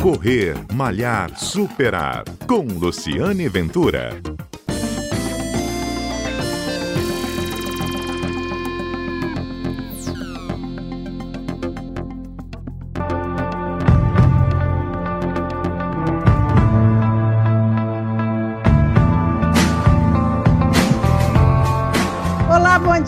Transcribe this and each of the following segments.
Correr, Malhar, Superar. Com Luciane Ventura.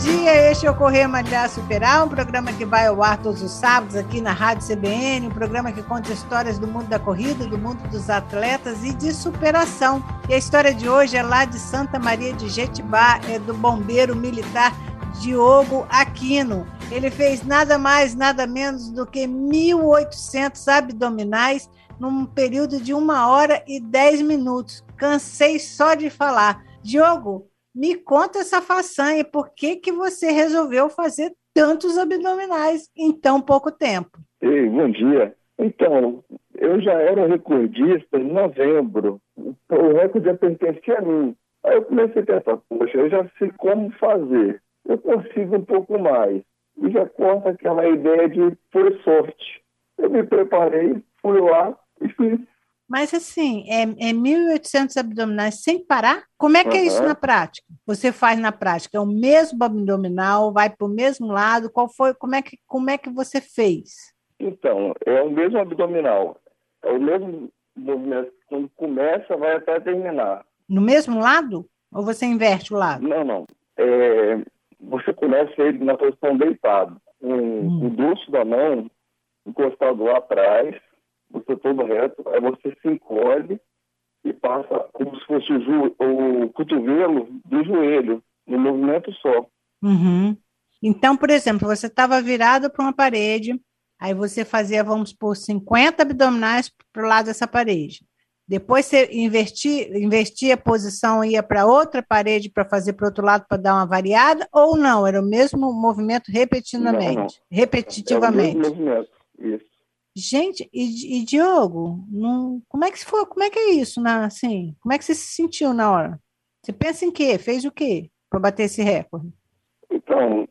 Este é o Correr Malhar Superar, um programa que vai ao ar todos os sábados aqui na Rádio CBN, um programa que conta histórias do mundo da corrida, do mundo dos atletas e de superação. E a história de hoje é lá de Santa Maria de Jetibá, é do bombeiro militar Diogo Aquino. Ele fez nada mais, nada menos do que 1.800 abdominais num período de uma hora e dez minutos. Cansei só de falar. Diogo, me conta essa façanha, por que, que você resolveu fazer tantos abdominais em tão pouco tempo? Ei, bom dia. Então, eu já era recordista em novembro. O recorde já pertencia a mim. Aí eu comecei a pensar, poxa, eu já sei como fazer. Eu consigo um pouco mais. E já corta aquela ideia de por sorte. Eu me preparei, fui lá e fiz. Mas assim, é, é 1.800 abdominais sem parar? Como é que uhum. é isso na prática? Você faz na prática? É o mesmo abdominal, vai para o mesmo lado? Qual foi? Como é que, como é que você fez? Então, é o mesmo abdominal. É o mesmo movimento. Quando começa, vai até terminar. No mesmo lado? Ou você inverte o lado? Não, não. É, você começa ele na posição deitado. Com hum. o dorso da mão encostado lá atrás você todo reto, aí você se encolhe e passa como se fosse o, o cotovelo do joelho, no movimento só. Uhum. Então, por exemplo, você estava virado para uma parede, aí você fazia, vamos por 50 abdominais para o lado dessa parede. Depois você invertia, invertia a posição ia para outra parede para fazer para o outro lado para dar uma variada, ou não? Era o mesmo movimento repetidamente? Não, não. Repetitivamente. É o mesmo movimento, isso. Gente, e, e Diogo, não, como é que foi? Como é que é isso, na, assim? Como é que você se sentiu na hora? Você pensa em quê? Fez o quê para bater esse recorde? Então,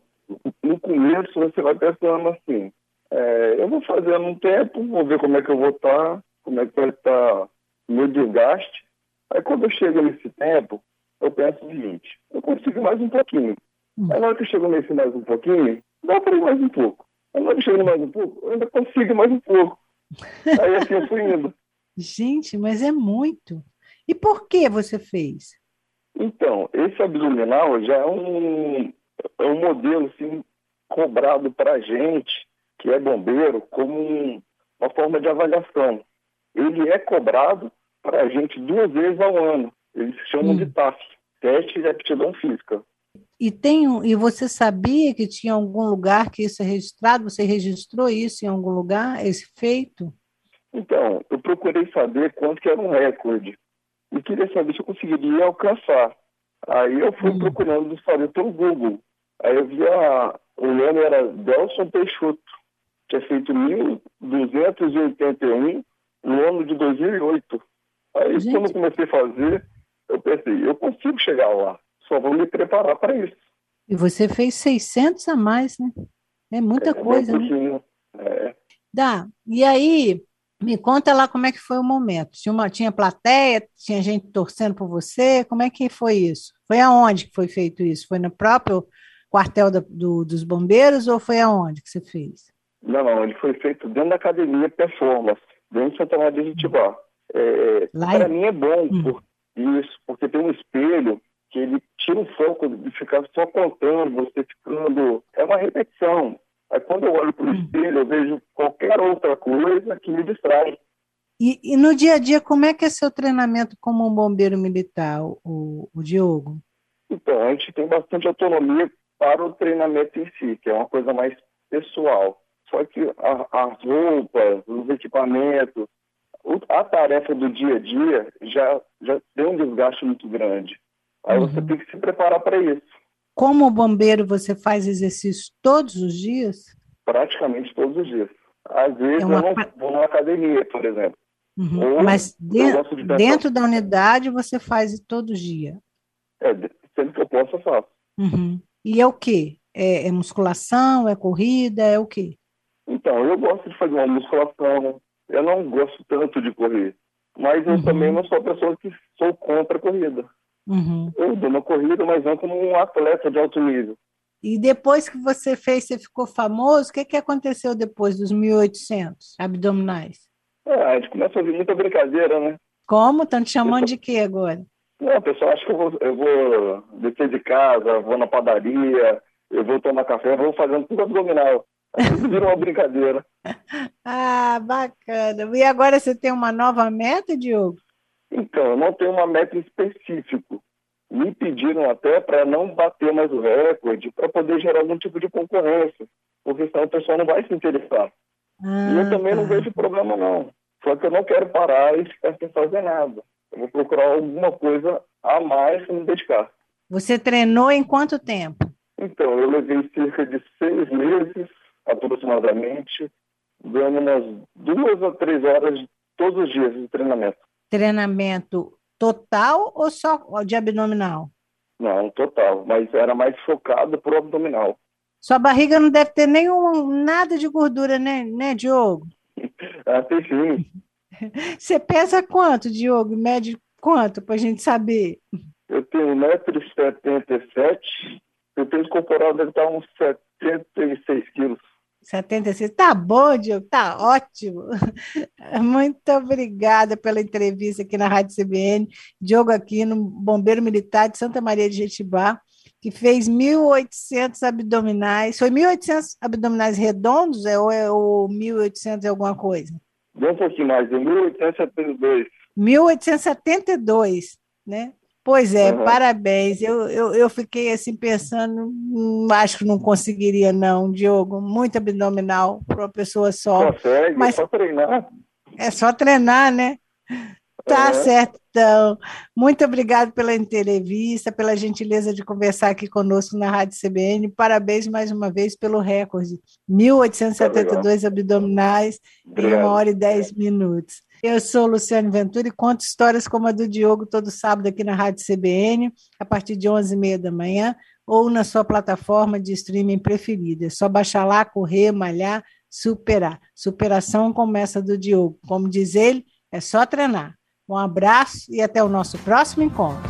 no começo você vai pensando assim, é, eu vou fazer um tempo, vou ver como é que eu vou estar, tá, como é que vai estar o meu desgaste. Aí quando eu chego nesse tempo, eu penso o seguinte, eu consigo mais um pouquinho. Hum. Aí na hora que eu chego nesse mais um pouquinho, dá para ir mais um pouco. Eu chegando mais um pouco, eu ainda consigo mais um pouco. Aí assim eu fui indo. Gente, mas é muito. E por que você fez? Então, esse abdominal já é um, é um modelo assim, cobrado para a gente, que é bombeiro, como um, uma forma de avaliação. Ele é cobrado para a gente duas vezes ao ano. Eles chamam hum. de TAF, Teste de Aptidão Física. E, tem um, e você sabia que tinha algum lugar que isso é registrado? Você registrou isso em algum lugar, esse feito? Então, eu procurei saber quanto que era um recorde. E queria saber se eu conseguiria alcançar. Aí eu fui hum. procurando saber pelo Google. Aí eu vi a, o nome era Delson Peixoto, tinha feito 1.281 no ano de 2008. Aí Gente. quando eu comecei a fazer, eu pensei, eu consigo chegar lá. Só vou me preparar para isso. E você fez 600 a mais, né? É muita é, coisa, né? É. Dá. E aí, me conta lá como é que foi o momento. Tinha, uma, tinha plateia, tinha gente torcendo por você, como é que foi isso? Foi aonde que foi feito isso? Foi no próprio quartel da, do, dos bombeiros ou foi aonde que você fez? Não, não, ele foi feito dentro da academia Performance, dentro de Santa Maria de Itibá. É, para mim é bom hum. por isso, porque tem um espelho que ele tira o foco de ficar só contando, você ficando. É uma repetição. Aí quando eu olho para o hum. espelho, eu vejo qualquer outra coisa que me distrai. E, e, no dia a dia, como é que é seu treinamento como um bombeiro militar, o, o Diogo? Então, a gente tem bastante autonomia para o treinamento em si, que é uma coisa mais pessoal. Só que a, as roupas, os equipamentos, a tarefa do dia a dia já, já tem um desgaste muito grande. Aí uhum. você tem que se preparar para isso. Como bombeiro, você faz exercício todos os dias? Praticamente todos os dias. Às vezes é uma... eu não vou na academia, por exemplo. Uhum. Mas dentro, de dentro da unidade você faz todo dia? É, sempre que eu posso, eu faço. Uhum. E é o quê? É, é, musculação, é corrida, é o quê? Então, eu gosto de fazer uma musculação, Eu não gosto tanto de correr, mas eu uhum. também não sou a pessoa que sou contra a corrida. Uhum. Eu dou uma corrida, mas não como um atleta de alto nível. E depois que você fez, você ficou famoso, o que, que aconteceu depois dos 1.800 abdominais? É, a gente começa a ouvir muita brincadeira, né? Como? Estão te chamando de quê agora? Não, pessoal acha que eu vou, eu vou descer de casa, vou na padaria, eu vou tomar café, vou fazendo tudo abdominal. Vira uma brincadeira. ah, bacana. E agora você tem uma nova meta, Diogo? Então, eu não tenho uma meta específica. Me pediram até para não bater mais o recorde, para poder gerar algum tipo de concorrência, porque senão o pessoal não vai se interessar. Ah, e eu também tá. não vejo problema, não. Só que eu não quero parar e ficar sem fazer nada. Eu vou procurar alguma coisa a mais para me dedicar. Você treinou em quanto tempo? Então, eu levei cerca de seis meses, aproximadamente, dando umas duas a três horas todos os dias de treinamento. Treinamento total ou só de abdominal? Não, total, mas era mais focado para o abdominal. Sua barriga não deve ter nenhum nada de gordura, né, né Diogo? ah, tem sim. Você pesa quanto, Diogo? Mede quanto, para a gente saber? Eu tenho 1,77m, o peso corporal deve estar uns 76 quilos. 76. Tá bom, Diogo, tá ótimo. Muito obrigada pela entrevista aqui na Rádio CBN. Diogo Aquino, bombeiro militar de Santa Maria de Jetibá, que fez 1.800 abdominais. Foi 1.800 abdominais redondos é, ou é o 1.800 é alguma coisa? Deu um pouquinho mais, é 1.872. 1872, né? Pois é, uhum. parabéns. Eu, eu, eu fiquei assim pensando, hum, acho que não conseguiria, não, Diogo. Muito abdominal para uma pessoa só. Consegue, Mas é só treinar. É só treinar, né? Tá certo, então. Muito obrigado pela entrevista, pela gentileza de conversar aqui conosco na Rádio CBN. Parabéns mais uma vez pelo recorde. 1.872 abdominais obrigado. em uma hora e dez minutos. Eu sou Luciane Ventura e conto histórias como a do Diogo todo sábado aqui na Rádio CBN, a partir de 11h30 da manhã, ou na sua plataforma de streaming preferida. É só baixar lá, correr, malhar, superar. Superação começa do Diogo. Como diz ele, é só treinar. Um abraço e até o nosso próximo encontro.